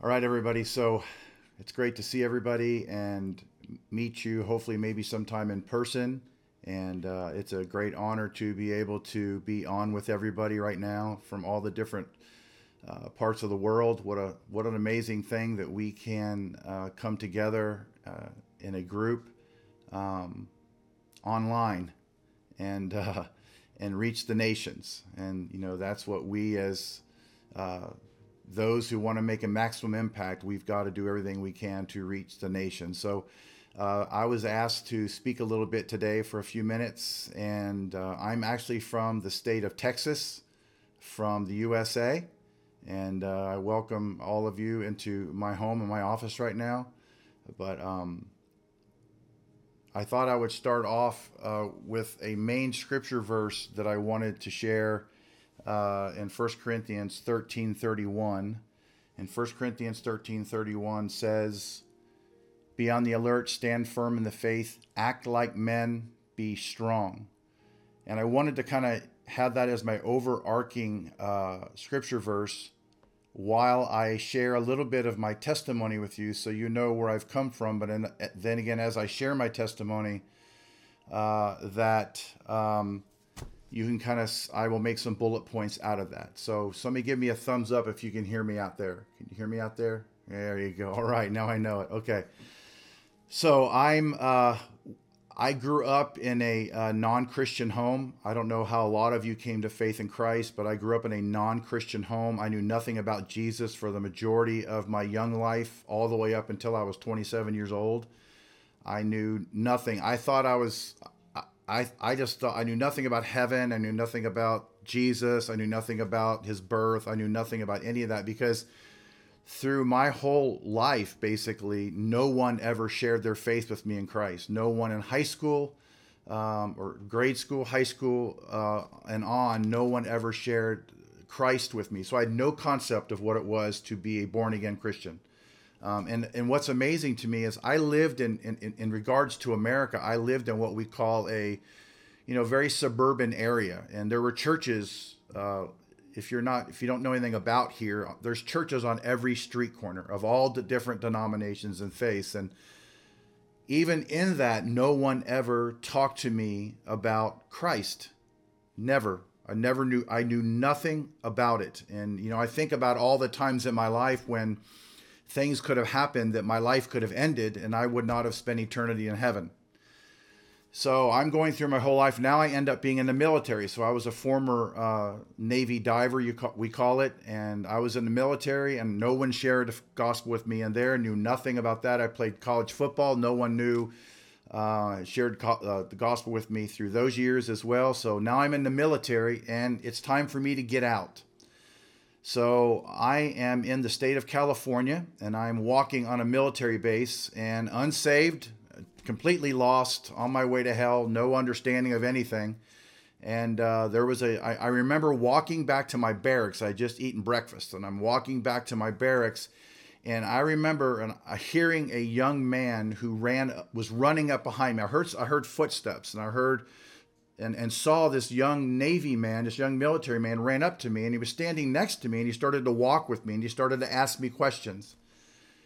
All right, everybody. So it's great to see everybody and meet you, hopefully, maybe sometime in person. And uh, it's a great honor to be able to be on with everybody right now from all the different uh, parts of the world. What a what an amazing thing that we can uh, come together uh, in a group um, online and uh, and reach the nations. And you know that's what we as uh, those who want to make a maximum impact, we've got to do everything we can to reach the nation. So. Uh, I was asked to speak a little bit today for a few minutes, and uh, I'm actually from the state of Texas, from the USA, and uh, I welcome all of you into my home and my office right now. But um, I thought I would start off uh, with a main scripture verse that I wanted to share uh, in 1 Corinthians 13:31. And 1 Corinthians 13:31 says, "Be on the alert, stand firm in the faith, act like men, be strong." And I wanted to kind of have that as my overarching uh, scripture verse while I share a little bit of my testimony with you so you know where I've come from. But in, then again, as I share my testimony, uh, that um, you can kind of, I will make some bullet points out of that. So somebody give me a thumbs up if you can hear me out there. Can you hear me out there? There you go. All right, now I know it. Okay. So I'm uh, I grew up in a, a non Christian home. I don't know how a lot of you came to faith in Christ, but I grew up in a non Christian home. I knew nothing about Jesus for the majority of my young life, all the way up until I was 27 years old. I knew nothing. I thought I was, I, I just thought I knew nothing about heaven. I knew nothing about Jesus. I knew nothing about his birth. I knew nothing about any of that because through my whole life, basically, no one ever shared their faith with me in Christ. No one in high school um, or grade school, high school, uh, and on, no one ever shared Christ with me. So I had no concept of what it was to be a born again Christian. Um, and, and what's amazing to me is I lived in, in, in regards to America, I lived in what we call a, you know, very suburban area. And there were churches uh, if you're not if you don't know anything about here there's churches on every street corner of all the different denominations and faiths. And even in that no one ever talked to me about christ. Never. I never knew i knew nothing about it. And you know i think about all the times in my life when things could have happened that my life could have ended and i would not have spent eternity in heaven so I'm going through my whole life. Now I end up being in the military. So I was a former uh, Navy diver, call, we call it, and I was in the military, and no one shared the gospel with me in there. Knew nothing about that. I played college football. No one knew uh, shared co- uh, the gospel with me through those years as well. So now I'm in the military, and it's time for me to get out. So I am in the state of California, and I'm walking on a military base, and unsaved completely lost on my way to hell, no understanding of anything. And uh, there was a, I, I remember walking back to my barracks. I just eaten breakfast, and I'm walking back to my barracks, and I remember an, hearing a young man who ran was running up behind me. I heard I heard footsteps, and I heard and, and saw this young Navy man, this young military man, ran up to me, and he was standing next to me, and he started to walk with me, and he started to ask me questions.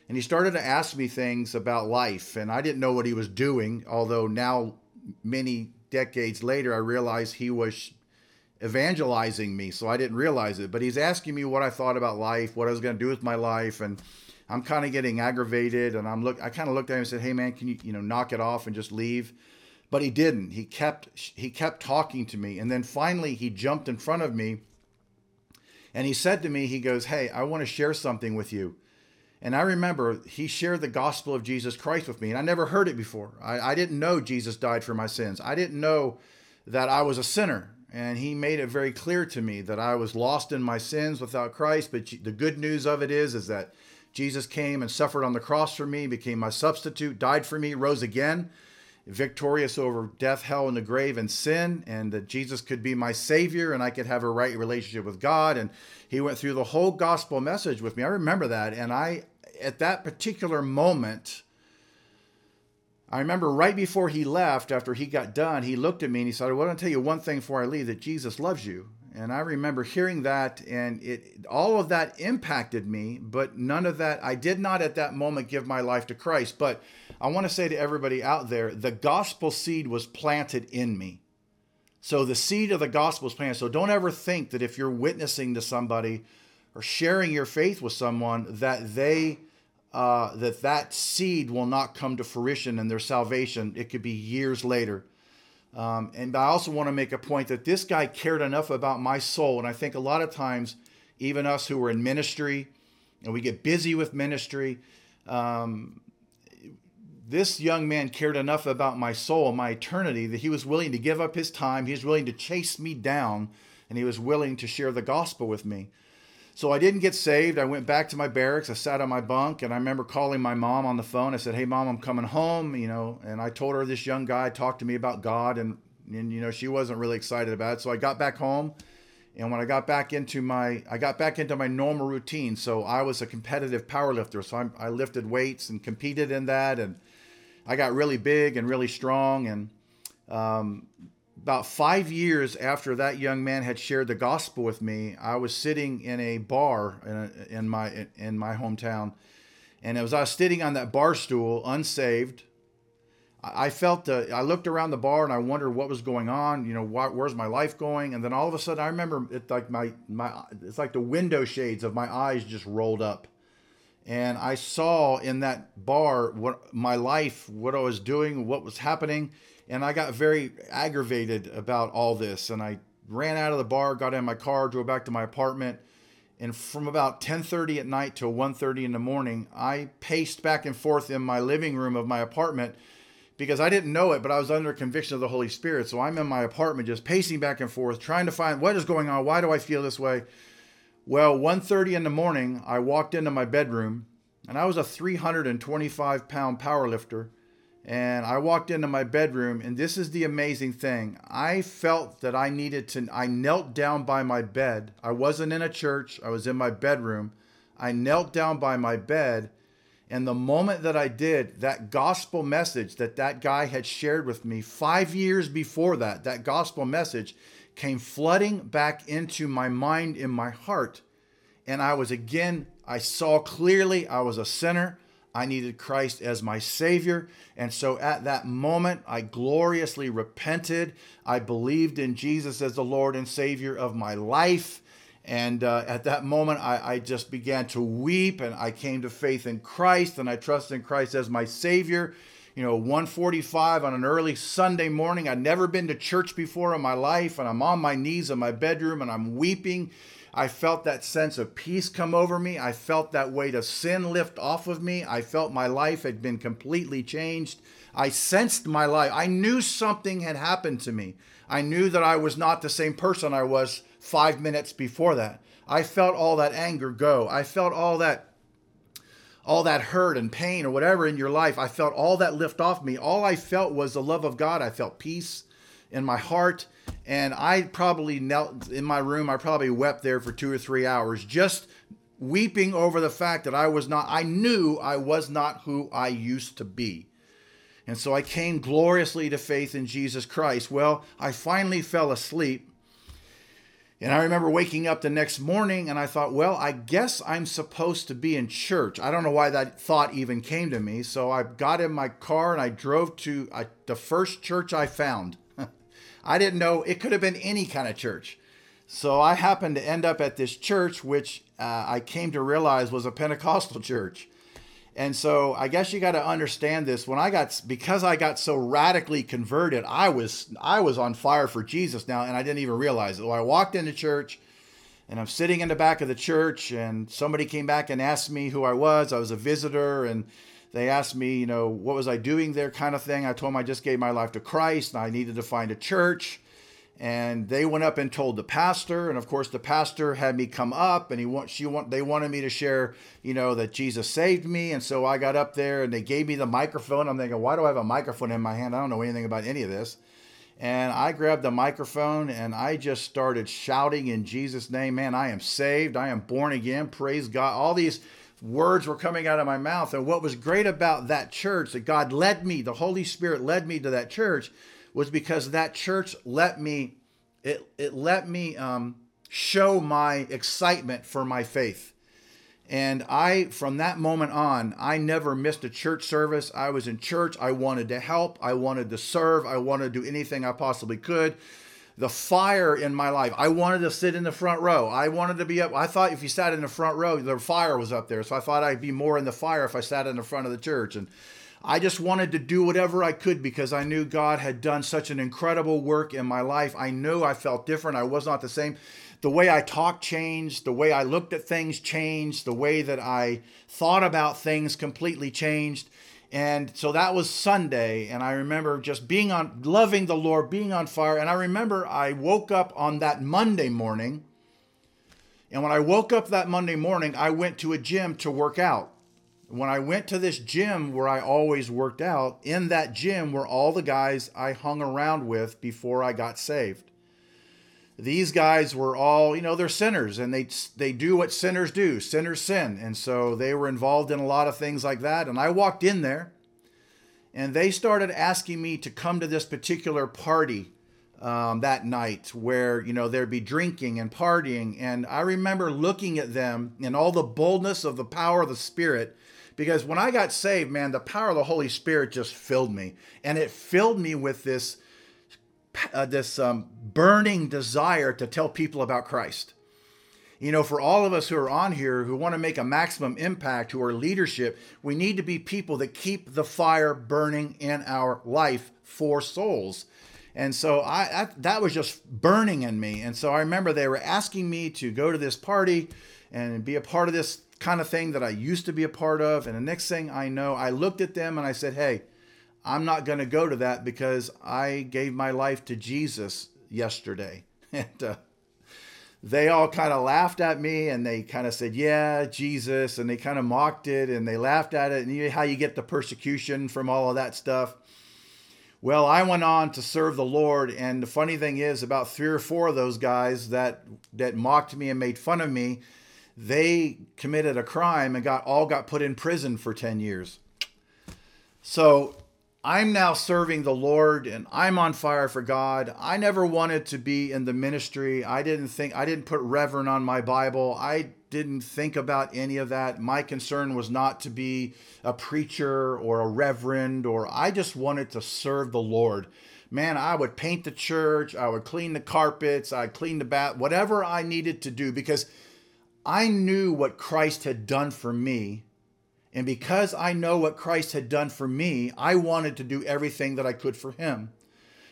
And he started to ask me things about life and i didn't know what he was doing although now many decades later i realized he was evangelizing me so i didn't realize it. But he's asking me what i thought about life what i was going to do with my life and i'm kind of getting aggravated and i'm look i kind of looked at him and said hey man can you you know knock it off and just leave but he didn't he kept he kept talking to me and then finally he jumped in front of me and he said to me he goes hey i want to share something with you and I remember he shared the gospel of Jesus Christ with me, and I never heard it before. I, I, didn't know Jesus died for my sins. I didn't know that I was a sinner. And he made it very clear to me that I was lost in my sins without Christ. But the good news of it is, is that Jesus came and suffered on the cross for me, became my substitute, died for me, rose again, victorious over death, hell, and the grave and sin, and that Jesus could be my Savior and I could have a right relationship with God. And he went through the whole gospel message with me. I remember that. And I, at that particular moment, I remember right before he left, after he got done, he looked at me and he said, I want to tell you one thing before I leave that Jesus loves you. And I remember hearing that, and it all of that impacted me, but none of that, I did not at that moment give my life to Christ. But I want to say to everybody out there the gospel seed was planted in me. So the seed of the gospel is planted. So don't ever think that if you're witnessing to somebody or sharing your faith with someone, that they uh, that that seed will not come to fruition in their salvation. It could be years later. Um, and I also want to make a point that this guy cared enough about my soul. And I think a lot of times, even us who are in ministry and we get busy with ministry, um, this young man cared enough about my soul, my eternity, that he was willing to give up his time. He was willing to chase me down and he was willing to share the gospel with me. So I didn't get saved. I went back to my barracks. I sat on my bunk and I remember calling my mom on the phone. I said, Hey, mom, I'm coming home, you know, and I told her this young guy talked to me about God and, and, you know, she wasn't really excited about it. So I got back home and when I got back into my, I got back into my normal routine. So I was a competitive power lifter. So I, I lifted weights and competed in that. And I got really big and really strong. And, um, about five years after that young man had shared the gospel with me, I was sitting in a bar in, a, in my in my hometown, and as I was sitting on that bar stool, unsaved, I felt I looked around the bar and I wondered what was going on. You know, where's my life going? And then all of a sudden, I remember it like my my it's like the window shades of my eyes just rolled up, and I saw in that bar what my life, what I was doing, what was happening and I got very aggravated about all this. And I ran out of the bar, got in my car, drove back to my apartment. And from about 10:30 at night till 1:30 in the morning, I paced back and forth in my living room of my apartment because I didn't know it, but I was under conviction of the Holy Spirit. So I'm in my apartment just pacing back and forth, trying to find what is going on. Why do I feel this way? Well, 1:30 in the morning, I walked into my bedroom, and I was a 325 pound power lifter and I walked into my bedroom, and this is the amazing thing. I felt that I needed to, I knelt down by my bed. I wasn't in a church, I was in my bedroom. I knelt down by my bed, and the moment that I did, that gospel message that that guy had shared with me five years before that, that gospel message came flooding back into my mind, in my heart. And I was again, I saw clearly I was a sinner. I needed Christ as my Savior. And so at that moment, I gloriously repented. I believed in Jesus as the Lord and Savior of my life. And uh, at that moment, I, I, just began to weep and I came to faith in Christ and I trusted in Christ as my Savior. You know, 145 on an early Sunday morning. I'd never been to church before in my life, and I'm on my knees in my bedroom and I'm weeping I felt that sense of peace come over me. I felt that weight of sin lift off of me. I felt my life had been completely changed. I sensed my life. I knew something had happened to me. I knew that I was not the same person I was five minutes before that. I felt all that anger go. I felt all that all that hurt and pain or whatever in your life. I felt all that lift off me. All I felt was the love of God. I felt peace in my heart and I probably knelt in my room. I probably wept there for two or three hours, just weeping over the fact that I was not, I knew I was not who I used to be. And so I came gloriously to faith in Jesus Christ. Well, I finally fell asleep. And I remember waking up the next morning and I thought, well, I guess I'm supposed to be in church. I don't know why that thought even came to me. So I got in my car and I drove to uh, the first church I found. I didn't know it could have been any kind of church. So I happened to end up at this church, which uh, I came to realize was a Pentecostal church. And so I guess you got to understand this. When I got because I got so radically converted, I was I was on fire for Jesus now, and I didn't even realize it. Well, I walked into church, and I'm sitting in the back of the church, and somebody came back and asked me who I was. I was a visitor, and they asked me, you know, what was I doing there, kind of thing. I told them I just gave my life to Christ and I needed to find a church. And they went up and told the pastor, and of course the pastor had me come up, and he want she want they wanted me to share, you know, that Jesus saved me, and so I got up there and they gave me the microphone. I'm thinking, why do I have a microphone in my hand? I don't know anything about any of this. And I grabbed the microphone and I just started shouting in Jesus' name, man, I am saved, I am born again, praise God. All these words were coming out of my mouth. And what was great about that church, that God led me, the Holy Spirit led me to that church, was because that church let me, it, it let me um, show my excitement for my faith. And I, from that moment on, I never missed a church service. I was in church. I wanted to help. I wanted to serve. I wanted to do anything I possibly could. The fire in my life. I wanted to sit in the front row. I wanted to be up. I thought if you sat in the front row, the fire was up there. So I thought I'd be more in the fire if I sat in the front of the church. And I just wanted to do whatever I could because I knew God had done such an incredible work in my life. I knew I felt different. I was not the same. The way I talked changed, the way I looked at things changed, the way that I thought about things completely changed. And so that was Sunday. And I remember just being on, loving the Lord, being on fire. And I remember I woke up on that Monday morning. And when I woke up that Monday morning, I went to a gym to work out when I went to this gym where I always worked out, in that gym were all the guys I hung around with before I got saved. These guys were all, you know, they're sinners and they they do what sinners do. Sinners sin. And so they were involved in a lot of things like that. And I walked in there and they started asking me to come to this particular party um, that night where you know there'd be drinking and partying and i remember looking at them in all the boldness of the power of the spirit because when I got saved, man, the power of the Holy Spirit just filled me, and it filled me with this uh, this um, burning desire to tell people about Christ. You know, for all of us who are on here who want to make a maximum impact, who are leadership, we need to be people that keep the fire burning in our life for souls. And so I, I, that was just burning in me. And so I remember they were asking me to go to this party and be a part of this kind of thing that I used to be a part of. And the next thing I know, I looked at them and I said, Hey, I'm not going to go to that because I gave my life to Jesus yesterday. And uh, they all kind of laughed at me and they kind of said, Yeah, Jesus. And they kind of mocked it and they laughed at it. And you know how you get the persecution from all of that stuff. Well, I went on to serve the Lord, and the funny thing is, about three or four of those guys that that mocked me and made fun of me, they committed a crime and got all got put in prison for 10 years. So I'm now serving the Lord and I'm on fire for God. I never wanted to be in the ministry. I didn't think I didn't put reverend on my Bible. I didn't think about any of that. My concern was not to be a preacher or a reverend or I just wanted to serve the Lord. Man, I would paint the church, I would clean the carpets, I'd clean the bath, whatever I needed to do because I knew what Christ had done for me. And because I know what Christ had done for me, I wanted to do everything that I could for him.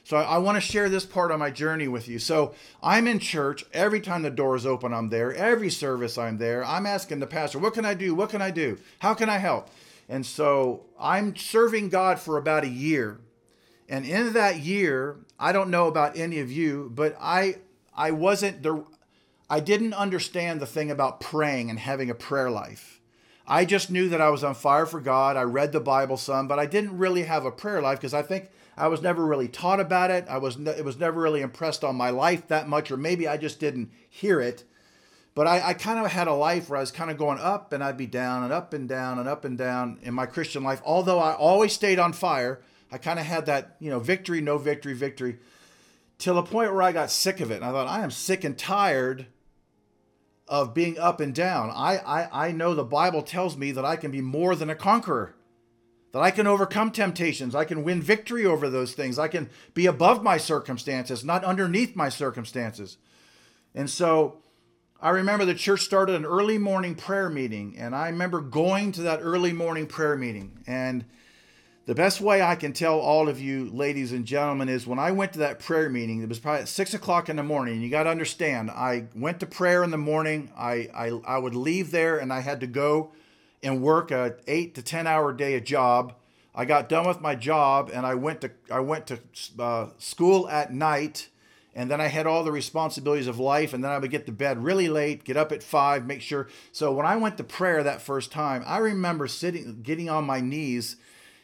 So I, want to share this part of my journey with you. So I'm in church. Every time the door is open, I'm there. Every service, I'm there. I'm asking the pastor, What can I do? What can I do? How can I help? And so I'm serving God for about a year. And in that year, I don't know about any of you, but I I wasn't there I didn't understand the thing about praying and having a prayer life. I just knew that I was on fire for God. I read the Bible some, but I didn't really have a prayer life because I think I was never really taught about it. I was it was never really impressed on my life that much, or maybe I just didn't hear it. But I, I kind of had a life where I was kind of going up and I'd be down and up and down and up and down in my Christian life. Although I always stayed on fire, I kind of had that, you know, victory, no victory, victory, till a point where I got sick of it. And I thought, I am sick and tired of being up and down. I, I, I know the Bible tells me that I can be more than a conqueror, that I can overcome temptations. I can win victory over those things. I can be above my circumstances, not underneath my circumstances. And so I remember the church started an early morning prayer meeting, and I remember going to that early morning prayer meeting. And the best way I can tell all of you, ladies and gentlemen, is when I went to that prayer meeting, it was probably at six o'clock in the morning. You got to understand, I went to prayer in the morning. I, I, I would leave there and I had to go and work a eight to 10 hour day a job. I got done with my job and I went to, I went to uh, school at night. And then I had all the responsibilities of life. And then I would get to bed really late, get up at five, make sure. So when I went to prayer that first time, I remember sitting, getting on my knees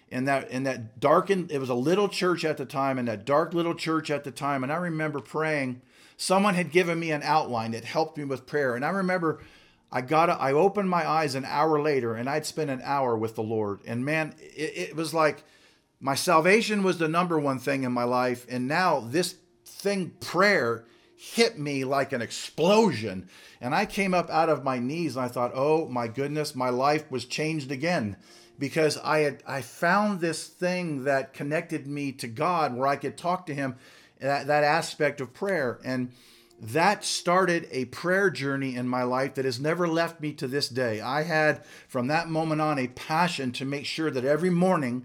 in that in that darkened it was a little church at the time in that dark little church at the time and i remember praying. Someone had given me an outline that helped me with prayer and i remember i got i opened my eyes an hour later and i'd spent an hour with the lord. And man it, it was like my salvation was the number one thing in my life and now this thing prayer hit me like an explosion. And I came up out of my knees and I thought, oh my goodness, my life was changed again because I had I found this thing that connected me to God where I could talk to him that, that aspect of prayer. And that started a prayer journey in my life that has never left me to this day. I had from that moment on a passion to make sure that every morning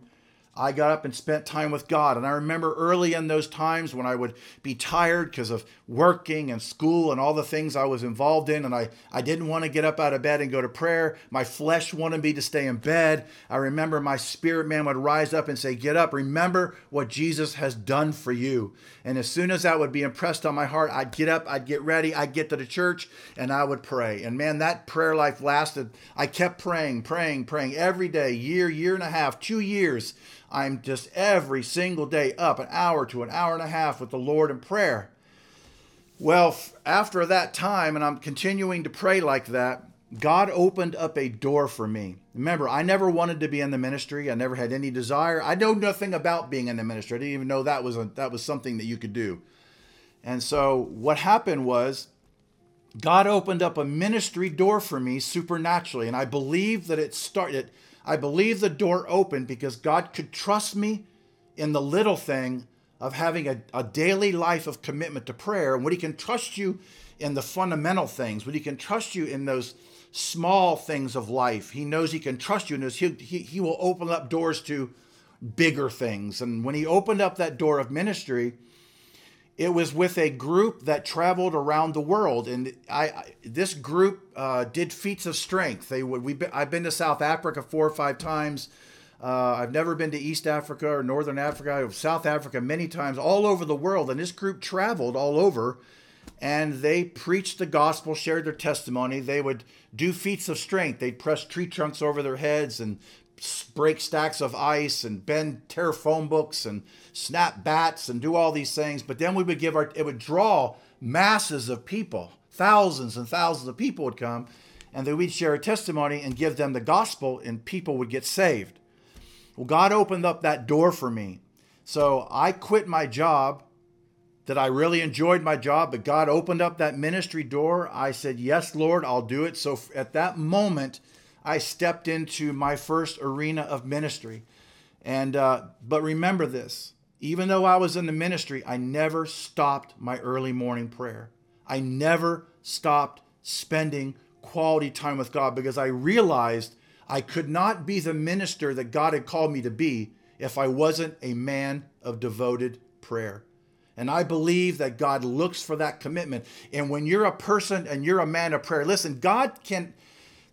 I got up and spent time with God. And I remember early in those times when I would be tired because of working and school and all the things I was involved in, and I, I didn't want to get up out of bed and go to prayer. My flesh wanted me to stay in bed. I remember my spirit man would rise up and say, Get up, remember what Jesus has done for you. And as soon as that would be impressed on my heart, I'd get up, I'd get ready, I'd get to the church, and I would pray. And man, that prayer life lasted. I kept praying, praying, praying every day, year, year and a half, two years. I'm just every single day up an hour to an hour and a half with the Lord in prayer. Well, after that time, and I'm continuing to pray like that, God opened up a door for me. Remember, I never wanted to be in the ministry. I never had any desire. I know nothing about being in the ministry. I didn't even know that was a, that was something that you could do. And so what happened was God opened up a ministry door for me supernaturally, and I believe that it started I believe the door opened because God could trust me in the little thing of having a, a daily life of commitment to prayer. And when He can trust you in the fundamental things, when He can trust you in those small things of life, He knows He can trust you in those. He, he, he will open up doors to bigger things. And when He opened up that door of ministry, it was with a group that traveled around the world, and I, I this group uh, did feats of strength. They would we I've been to South Africa four or five times. Uh, I've never been to East Africa or Northern Africa, South Africa many times, all over the world. And this group traveled all over, and they preached the gospel, shared their testimony. They would do feats of strength. They'd press tree trunks over their heads and break stacks of ice and bend tear phone books and snap bats and do all these things but then we would give our it would draw masses of people. Thousands and thousands of people would come and then we'd share a testimony and give them the gospel and people would get saved. Well god opened up that door for me. So i quit my job that i really enjoyed my job but god opened up that ministry door. I said yes lord i'll do it. So at that moment I stepped into my first arena of ministry. And uh, but remember this: even though I was in the ministry, I never stopped my early morning prayer. I never stopped spending quality time with God because I realized I could not be the minister that God had called me to be if I wasn't a man of devoted prayer. And I believe that God looks for that commitment. And when you're a person and you're a man of prayer, listen, God can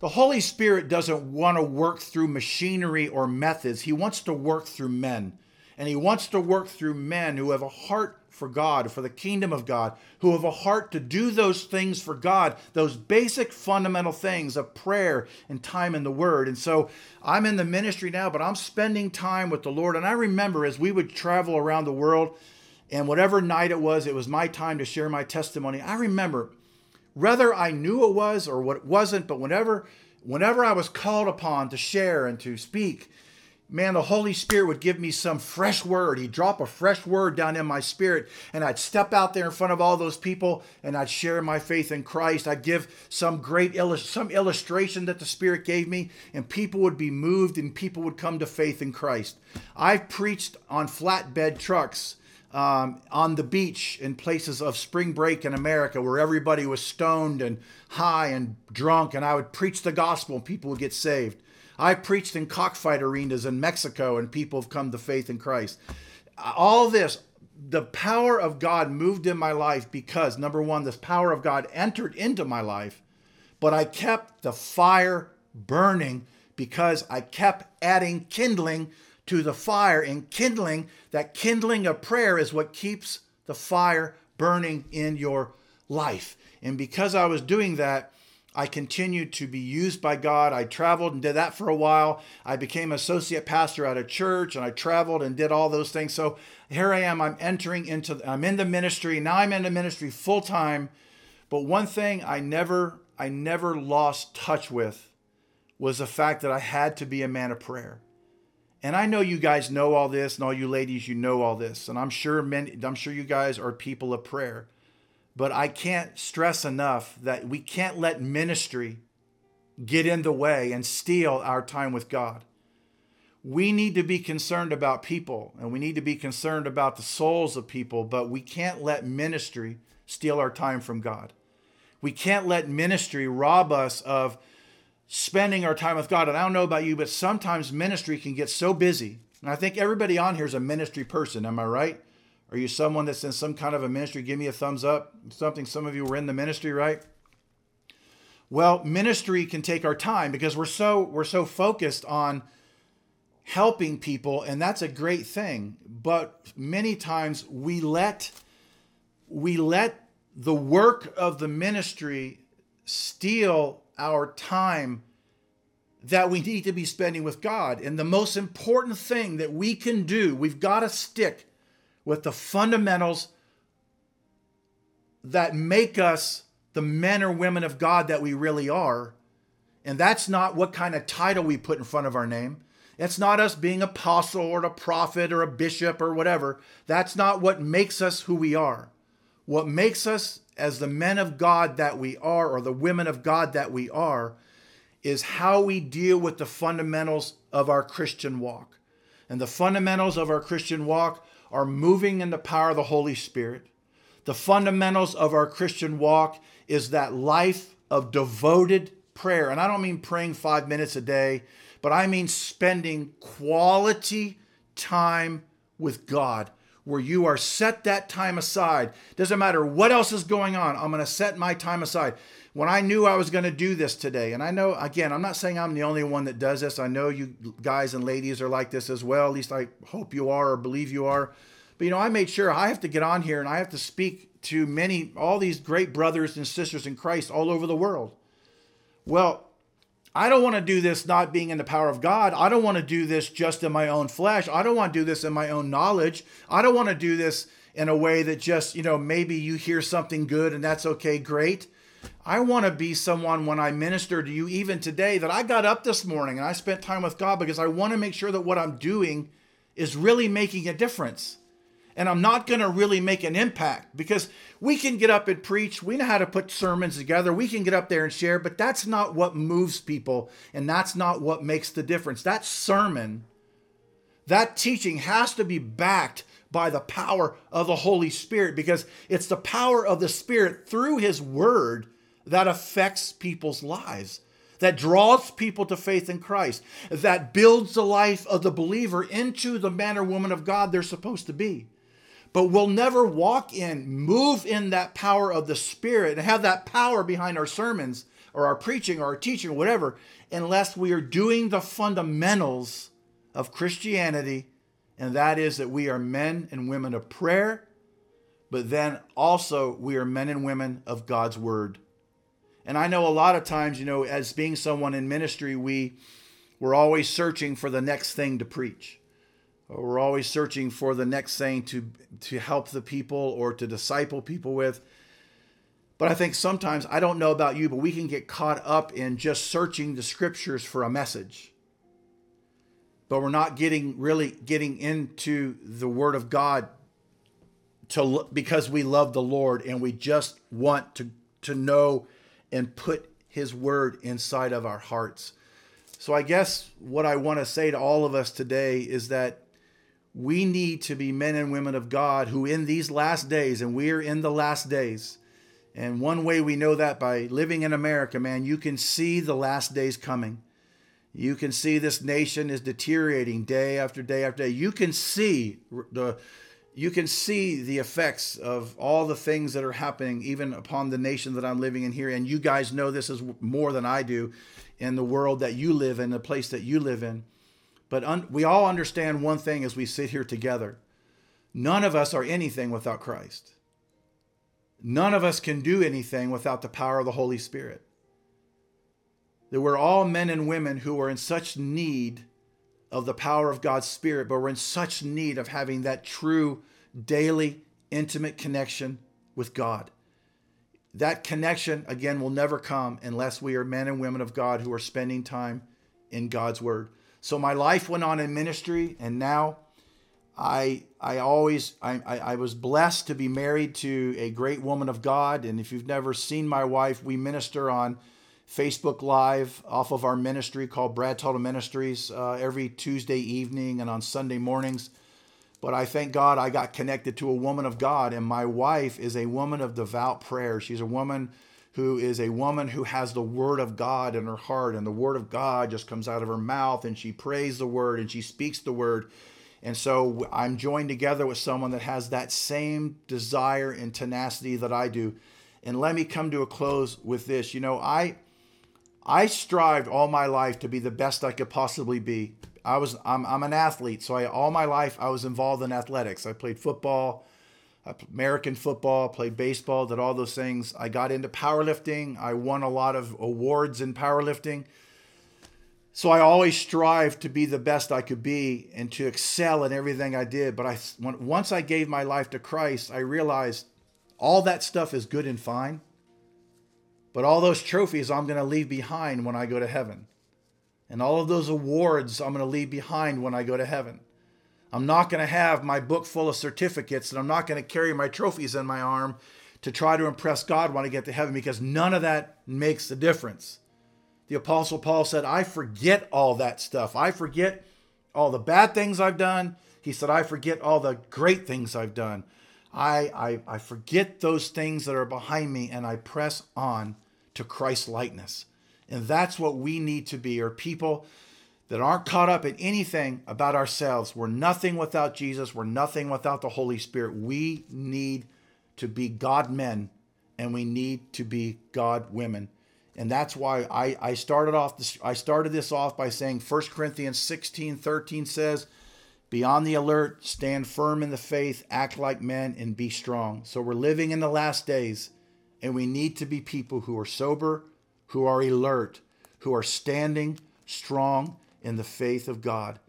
the Holy Spirit doesn't want to work through machinery or methods. He wants to work through men. And He wants to work through men who have a heart for God, for the kingdom of God, who have a heart to do those things for God, those basic fundamental things of prayer and time in the Word. And so I'm in the ministry now, but I'm spending time with the Lord. And I remember as we would travel around the world, and whatever night it was, it was my time to share my testimony. I remember whether I knew it was or what it wasn't, but whenever whenever I was called upon to share and to speak, man, the Holy Spirit would give me some fresh word. He'd drop a fresh word down in my spirit, and I'd step out there in front of all those people and I'd share my faith in Christ. I'd give some great some illustration that the Spirit gave me, and people would be moved and people would come to faith in Christ. I've preached on flatbed trucks um, on the beach in places of spring break in America where everybody was stoned and high and drunk, and I would preach the gospel and people would get saved. I preached in cockfight arenas in Mexico and people have come to faith in Christ. All this, the power of God moved in my life because, number one, this power of God entered into my life, but I kept the fire burning because I kept adding kindling to the fire and kindling. That kindling of prayer is what keeps the fire burning in your life. And because I was doing that, I continued to be used by God. I traveled and did that for a while. I became associate pastor at a church and I traveled and did all those things. So here I am. I'm entering into I'm in the ministry. Now I'm in the ministry full time. But one thing I never I never lost touch with was the fact that I had to be a man of prayer. And I know you guys know all this, and all you ladies, you know all this, and I'm sure I'm sure you guys are people of prayer. but I can't stress enough that we can't let ministry get in the way and steal our time with God. We need to be concerned about people and we need to be concerned about the souls of people, but we can't let ministry steal our time from God. We can't let ministry rob us of spending our time with God. And I don't know about you, but sometimes ministry can get so busy. And I think everybody on here is a ministry person. Am I right? Are you someone that's in some kind of a ministry? Give me a thumbs up. Something some of you were in the ministry, right? Well, ministry can take our time because we're so we're so focused on helping people and that's a great thing. But many times we let we let the work of the ministry steal our time that we need to be spending with God. And the most important thing that we can do, we've got to stick with the fundamentals that make us the men or women of God that we really are. And that's not what kind of title we put in front of our name. It's not us being apostle or a prophet or a bishop or whatever. That's not what makes us who we are. What makes us as the men of God that we are, or the women of God that we are, is how we deal with the fundamentals of our Christian walk. And the fundamentals of our Christian walk are moving in the power of the Holy Spirit. The fundamentals of our Christian walk is that life of devoted prayer. And I don't mean praying five minutes a day, but I mean spending quality time with God where you are set that time aside. Doesn't matter what else is going on, I'm going to set my time aside. When I knew I was going to do this today, and I know, again, I'm not saying I'm the only one that does this. I know you guys and ladies are like this as well. At least I hope you are or believe you are. But, you know, I made sure I have to get on here and I have to speak to many, all these great brothers and sisters in Christ all over the world. Well, I don't want to do this not being in the power of God. I don't want to do this just in my own flesh. I don't want to do this in my own knowledge. I don't want to do this in a way that just, you know, maybe you hear something good and that's okay, great. I want to be someone when I minister to you, even today, that I got up this morning and I spent time with God because I want to make sure that what I'm doing is really making a difference and I'm not going to really make an impact because we can get up and preach. We know how to put sermons together. We can get up there and share, but that's not what moves people and that's not what makes the difference. That sermon, that teaching has to be backed by the power of the Holy Spirit because it's the power of the Spirit through His Word that affects people's lives that draws people to faith in Christ, that builds the life of the believer into the man or woman of God they're supposed to be but we'll never walk in, move in that power of the Spirit and have that power behind our sermons or our preaching or our teaching or whatever unless we are doing the fundamentals of Christianity, and that is that we are men and women of prayer, but then also we are men and women of God's Word. And I know a lot of times, you know, as being someone in ministry, we we're always searching for the next thing to preach. We're always searching for the next thing to to help the people or to disciple people with. But I think sometimes I don't know about you, but we can get caught up in just searching the scriptures for a message. But we're not getting really getting into the word of God to because we love the Lord and we just want to to know and put his word inside of our hearts. So I guess what I want to say to all of us today is that we need to be men and women of God who, in these last days, and we're in the last days, and one way we know that by living in America, man, you can see the last days coming. You can see this nation is deteriorating day after day after day. You can see the you can see the effects of all the things that are happening even upon the nation that I'm living in here and you guys know this is more than I do in the world that you live in, the place that you live in. But un- we all understand one thing as we sit here together none of us are anything without Christ. None of us can do anything without the power of the Holy Spirit. That we're all men and women who are in such need of the power of God's Spirit, but we're in such need of having that true, daily, intimate connection with God. That connection, again, will never come unless we are men and women of God who are spending time in God's Word. So my life went on in ministry, and now I I always I, I, I was blessed to be married to a great woman of God. And if you've never seen my wife, we minister on Facebook Live off of our ministry called Brad Tuttle Ministries uh, every Tuesday evening and on Sunday mornings. But I thank God I got connected to a woman of God, and my wife is a woman of devout prayer. She's a woman who is a woman who has the word of God in her heart, and the word of God just comes out of her mouth, and she prays the word and she speaks the word. And so I'm joined together with someone that has that same desire and tenacity that I do. And let me come to a close with this. You know, I I strived all my life to be the best I could possibly be. I was I'm, I'm an athlete, so I all my life I was involved in athletics. I played football, American football, played baseball, did all those things. I got into powerlifting. I won a lot of awards in powerlifting. So I always strived to be the best I could be and to excel in everything I did. But I once I gave my life to Christ, I realized all that stuff is good and fine. But all those trophies I'm going to leave behind when I go to heaven. And all of those awards I'm going to leave behind when I go to heaven. I'm not going to have my book full of certificates and I'm not going to carry my trophies in my arm to try to impress God when I get to heaven because none of that makes a difference. The Apostle Paul said, I forget all that stuff. I forget all the bad things I've done. He said, I forget all the great things I've done. I, I, I forget those things that are behind me and I press on to Christ's likeness. And that's what we need to be, are people that aren't caught up in anything about ourselves. We're nothing without Jesus. We're nothing without the Holy Spirit. We need to be God men and we need to be God women. And that's why I, I started off this, I started this off by saying 1 Corinthians 16, 13 says, Be on the alert, stand firm in the faith, act like men, and be strong. So we're living in the last days, and we need to be people who are sober, who are alert, who are standing strong in the faith of God.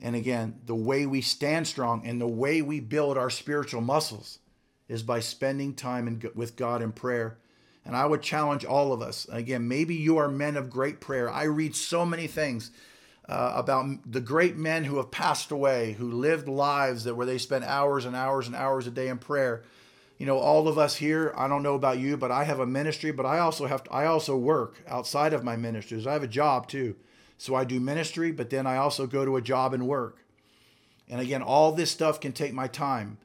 And again, the way we stand strong and the way we build our spiritual muscles is by spending time in, with God in prayer. And I would challenge all of us. Again, maybe you are men of great prayer. I read so many things uh, about the great men who have passed away, who lived lives that where they spent hours and hours and hours a day in prayer you know all of us here i don't know about you but i have a ministry but i also have to, i also work outside of my ministries i have a job too so i do ministry but then i also go to a job and work and again all this stuff can take my time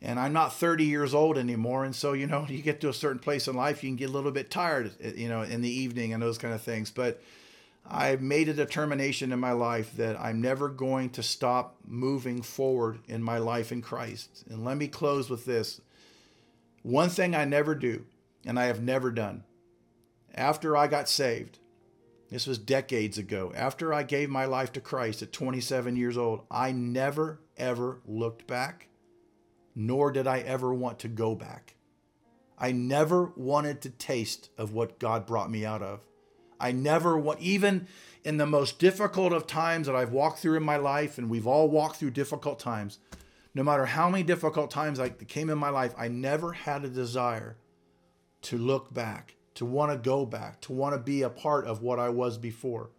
and i'm not 30 years old anymore and so you know you get to a certain place in life you can get a little bit tired eh, you know in the evening and those kind of things but I've made a determination in my life that I'm never going to stop moving forward in my life in Christ. And let me close with this. One thing I never do, and I have never done, after I got saved, this was decades ago, after I gave my life to Christ at 27 years old, I never, ever looked back, nor did I ever want to go back. I never wanted to taste of what God brought me out of. I never want, even in the most difficult of times that I've walked through in my life, and we've all walked through difficult times, no matter how many difficult times I came in my life, I never had a desire to look back, to want to go back, to want to be a part of what I was before.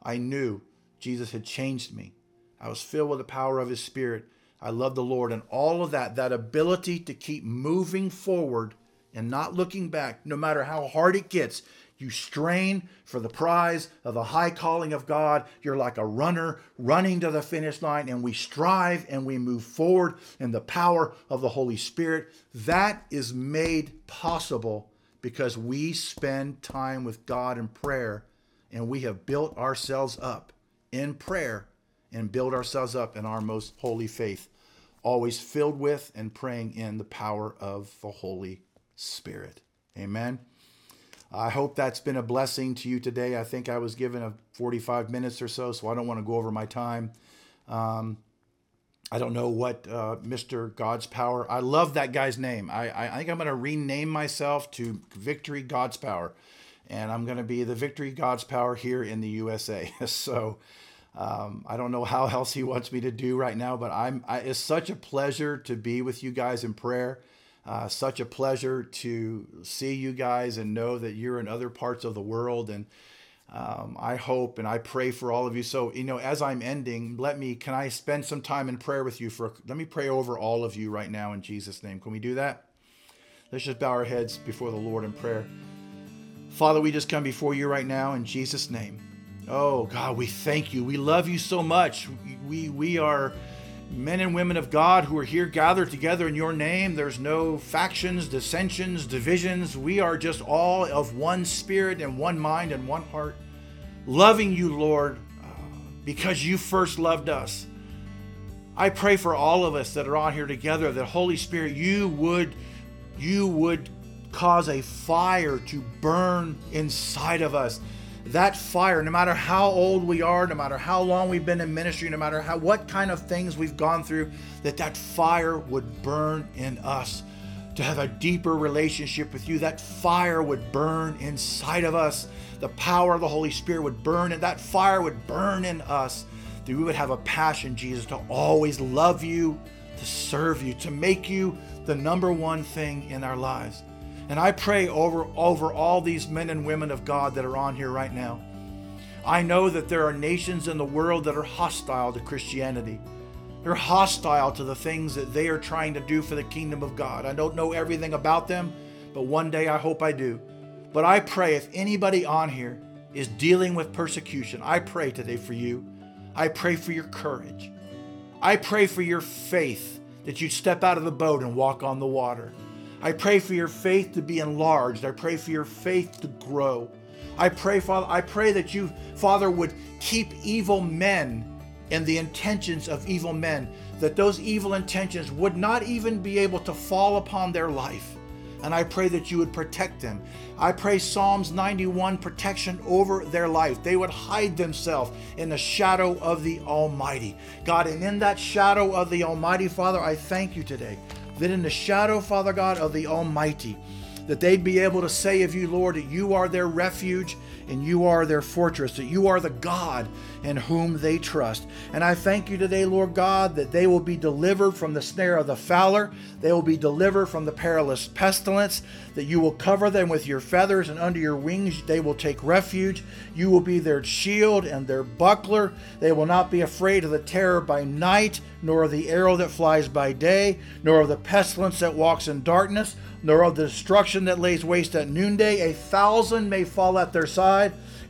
I knew Jesus had changed me. I was filled with the power of his spirit. I loved the Lord and all of that, that ability to keep moving forward and not looking back, no matter how hard it gets. You strain for the prize of the high calling of God. You're like a runner running to the finish line, and we strive and we move forward in the power of the Holy Spirit. That is made possible because we spend time with God in prayer and we have built ourselves up in prayer and build ourselves up in our most holy faith, always filled with and praying in the power of the Holy Spirit. Amen. I hope that's been a blessing to you today. I think I was given a 45 minutes or so, so I don't want to go over my time. Um, I don't know what uh, Mr. God's Power. I love that guy's name. I, I think I'm going to rename myself to Victory God's Power, and I'm going to be the Victory God's Power here in the USA. so um, I don't know how else he wants me to do right now, but I'm. I, it's such a pleasure to be with you guys in prayer. Uh, such a pleasure to see you guys and know that you're in other parts of the world. And Um, I hope and I pray for all of you. So, you know, as I'm ending, let me, can I spend some time in prayer with you for, let me pray over all of you right now in Jesus' name. Can we do that? Let's just bow our heads before the Lord in prayer. Father, we just come before you right now in Jesus' name. Oh, God, we thank you. We love you so much. We, we are men and women of God who are here gathered together in your name. There's no factions, dissensions, divisions. We are just all of one spirit and one mind and one heart, loving you, Lord, uh, because you first loved us. I pray for all of us that are on here together that Holy Spirit, you would you would cause a fire to burn inside of us that fire, no matter how old we are, no matter how long we've been in ministry, no matter how what kind of things we've gone through, that that fire would burn in us to have a deeper relationship with you. That fire would burn inside of us. The power of the Holy Spirit would burn, and that fire would burn in us. That we would have a passion, Jesus, to always love you, to serve you, to make you the number one thing in our lives. And I pray over, over all these men and women of God that are on here right now. I know that there are nations in the world that are hostile to Christianity. They're hostile to the things that they are trying to do for the kingdom of God. I don't know everything about them, but one day I hope I do. But I pray if anybody on here is dealing with persecution, I pray today for you. I pray for your courage. I pray for your faith that you step out of the boat and walk on the water. I pray for your faith to be enlarged. I pray for your faith to grow. I pray, Father, I pray that you, Father, would keep evil men and the intentions of evil men, that those evil intentions would not even be able to fall upon their life. And I pray that you would protect them. I pray Psalms 91 protection over their life. They would hide themselves in the shadow of the Almighty. God, and in that shadow of the Almighty, Father, I thank you today that in the shadow, Father God, of the Almighty, that they'd be able to say of you, Lord, that you are their refuge and you are their fortress, that you are the God in whom they trust. And I thank you today, Lord God, that they will be delivered from the snare of the fowler, they will be delivered from the perilous pestilence, that you will cover them with your feathers, and under your wings they will take refuge. You will be their shield and their buckler. They will not be afraid of the terror by night, nor of the arrow that flies by day, nor of the pestilence that walks in darkness nor of the destruction that lays waste at noonday. A thousand may fall at their side,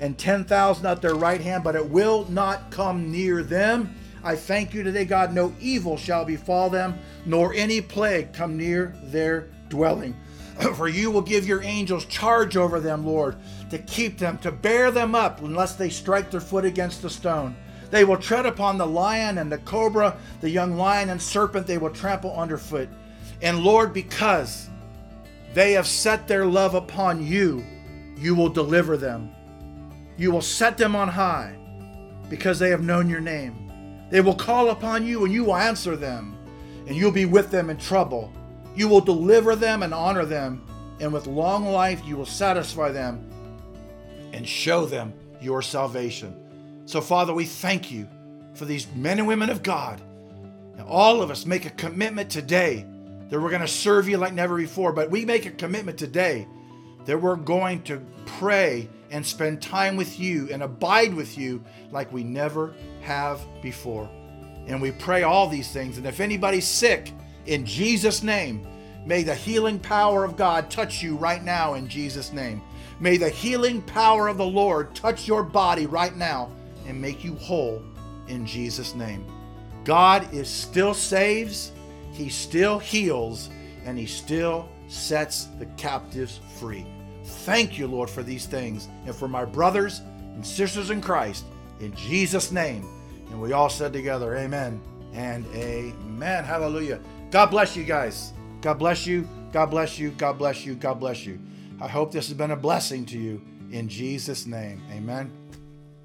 and ten thousand at their right hand, but it will not come near them. I thank you today, God, no evil shall befall them, nor any plague come near their dwelling. For you will give your angels charge over them, Lord, to keep them, to bear them up, unless they strike their foot against a stone. They will tread upon the lion and the cobra, the young lion and serpent they will trample underfoot. And Lord, because they have set their love upon you, you will deliver them. You will set them on high because they have known your name. They will call upon you and you will answer them, and you'll be with them in trouble. You will deliver them and honor them, and with long life you will satisfy them and show them your salvation. So, Father, we thank you for these men and women of God. And all of us make a commitment today that we're going to serve you like never before. But we make a commitment today that we're going to pray and spend time with you and abide with you like we never have before. And we pray all these things. And if anybody's sick, in Jesus' name, may the healing power of God touch you right now in Jesus' name. May the healing power of the Lord touch your body right now and make you whole in Jesus' name. God is still saves he still heals and He still sets the captives free. Thank you, Lord, for these things and for my brothers and sisters in Christ. In Jesus' name. And we all said together, Amen and Amen. Hallelujah. God bless you guys. God bless you. God bless you. God bless you. God bless you. I hope this has been a blessing to you in Jesus' name. Amen.